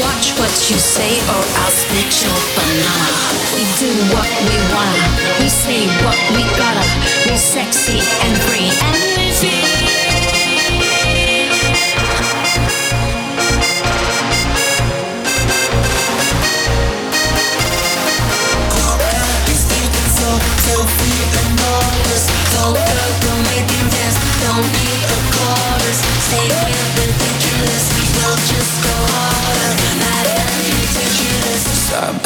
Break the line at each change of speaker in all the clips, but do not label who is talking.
Watch what you say or I'll split your banana. We do what we wanna, we say what we gotta. We're sexy and free and easy. Sophie and Morris, don't don't be a chorus, save me.
I'm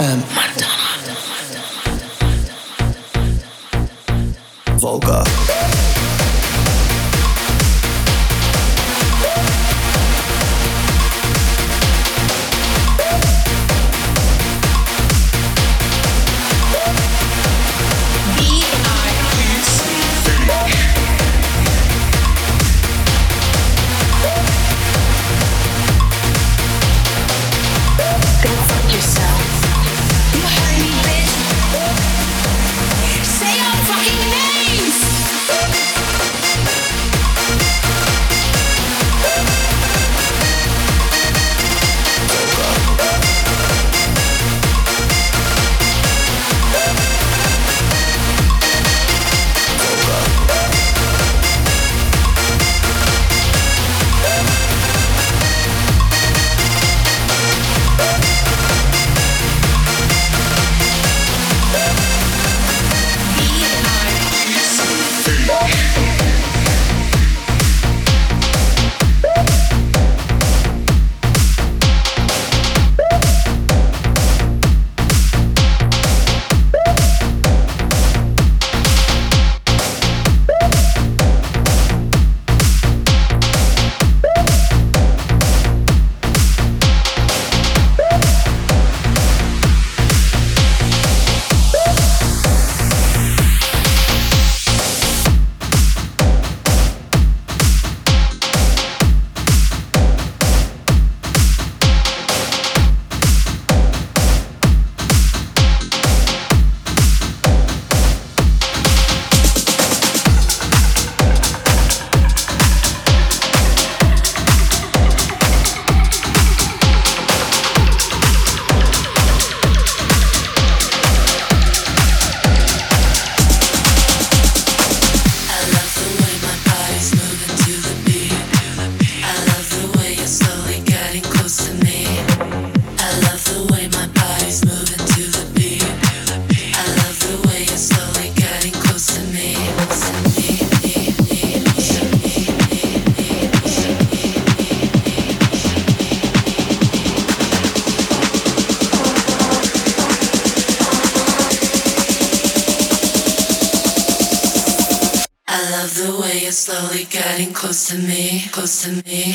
love the way you're slowly getting close to me, close to me.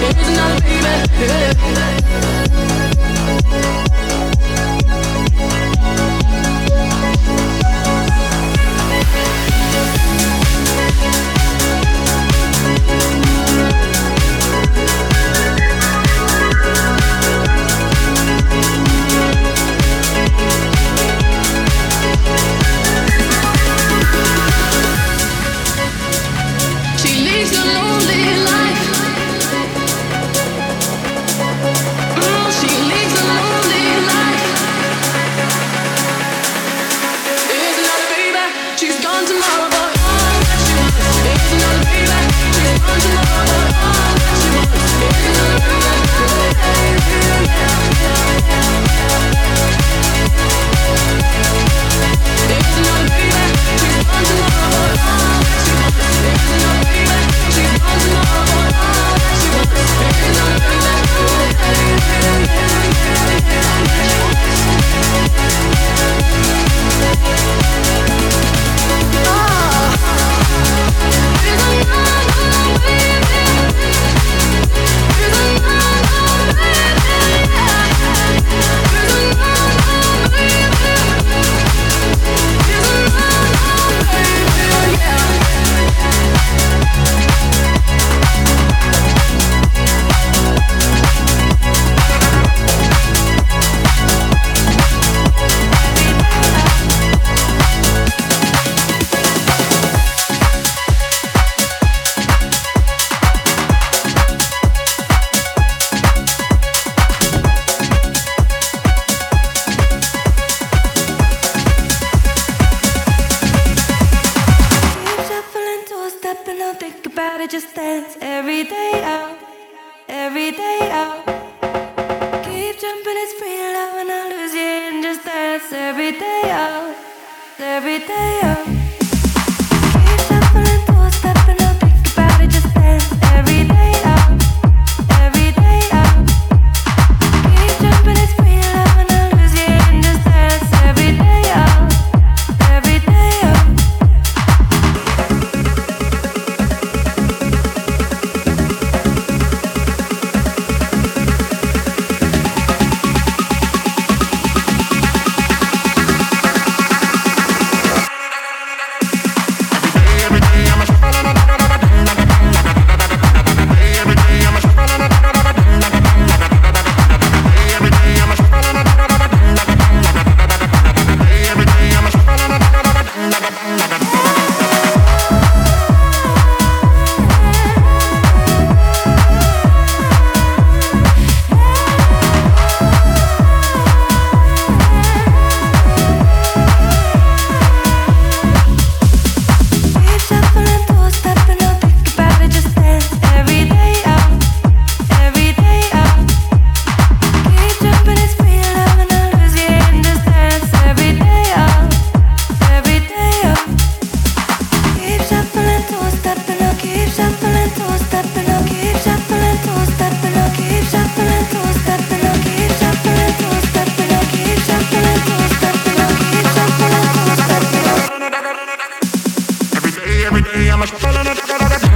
Here's another baby. Yeah.
Every day out, every day out. Focus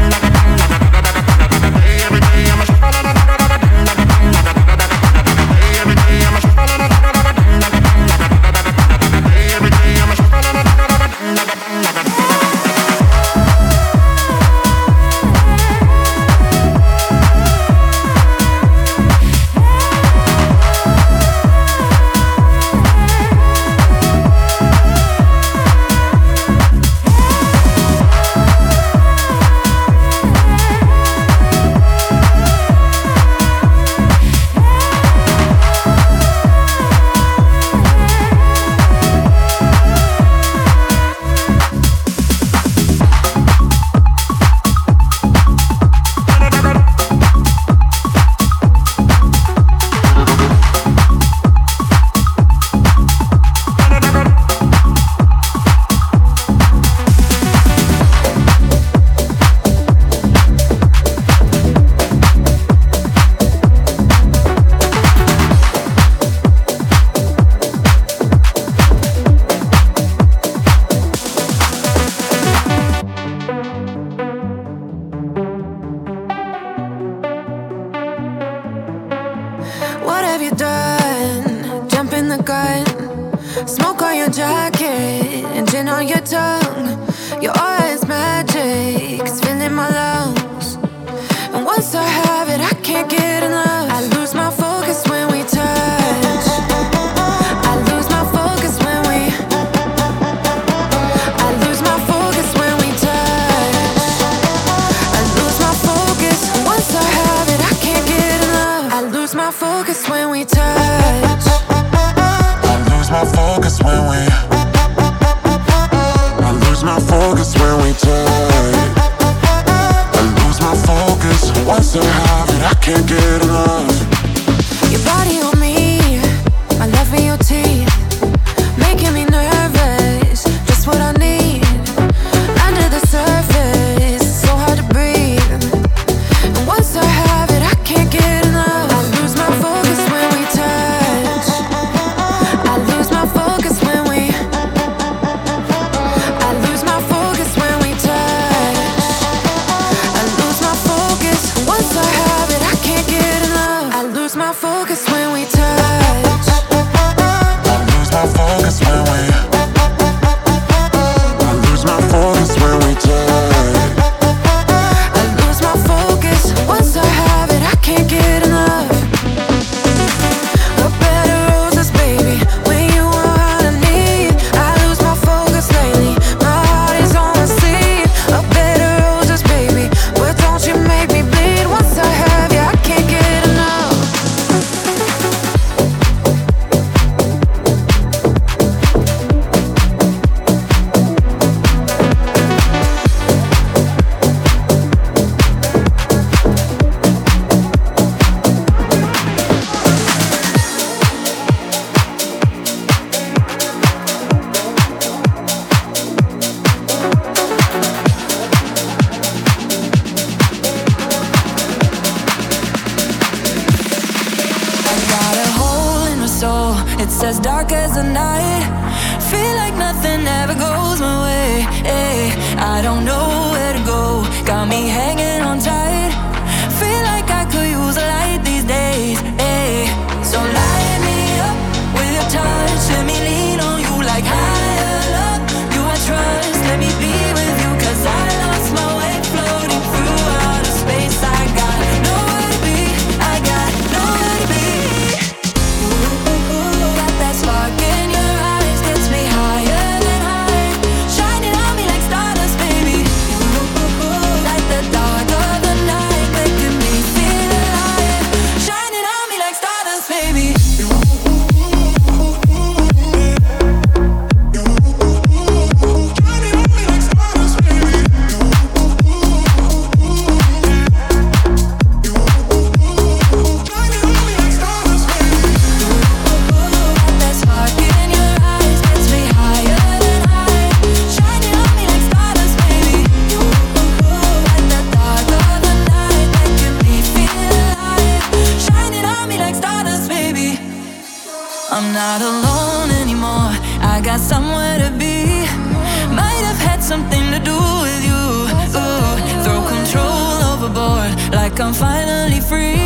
free.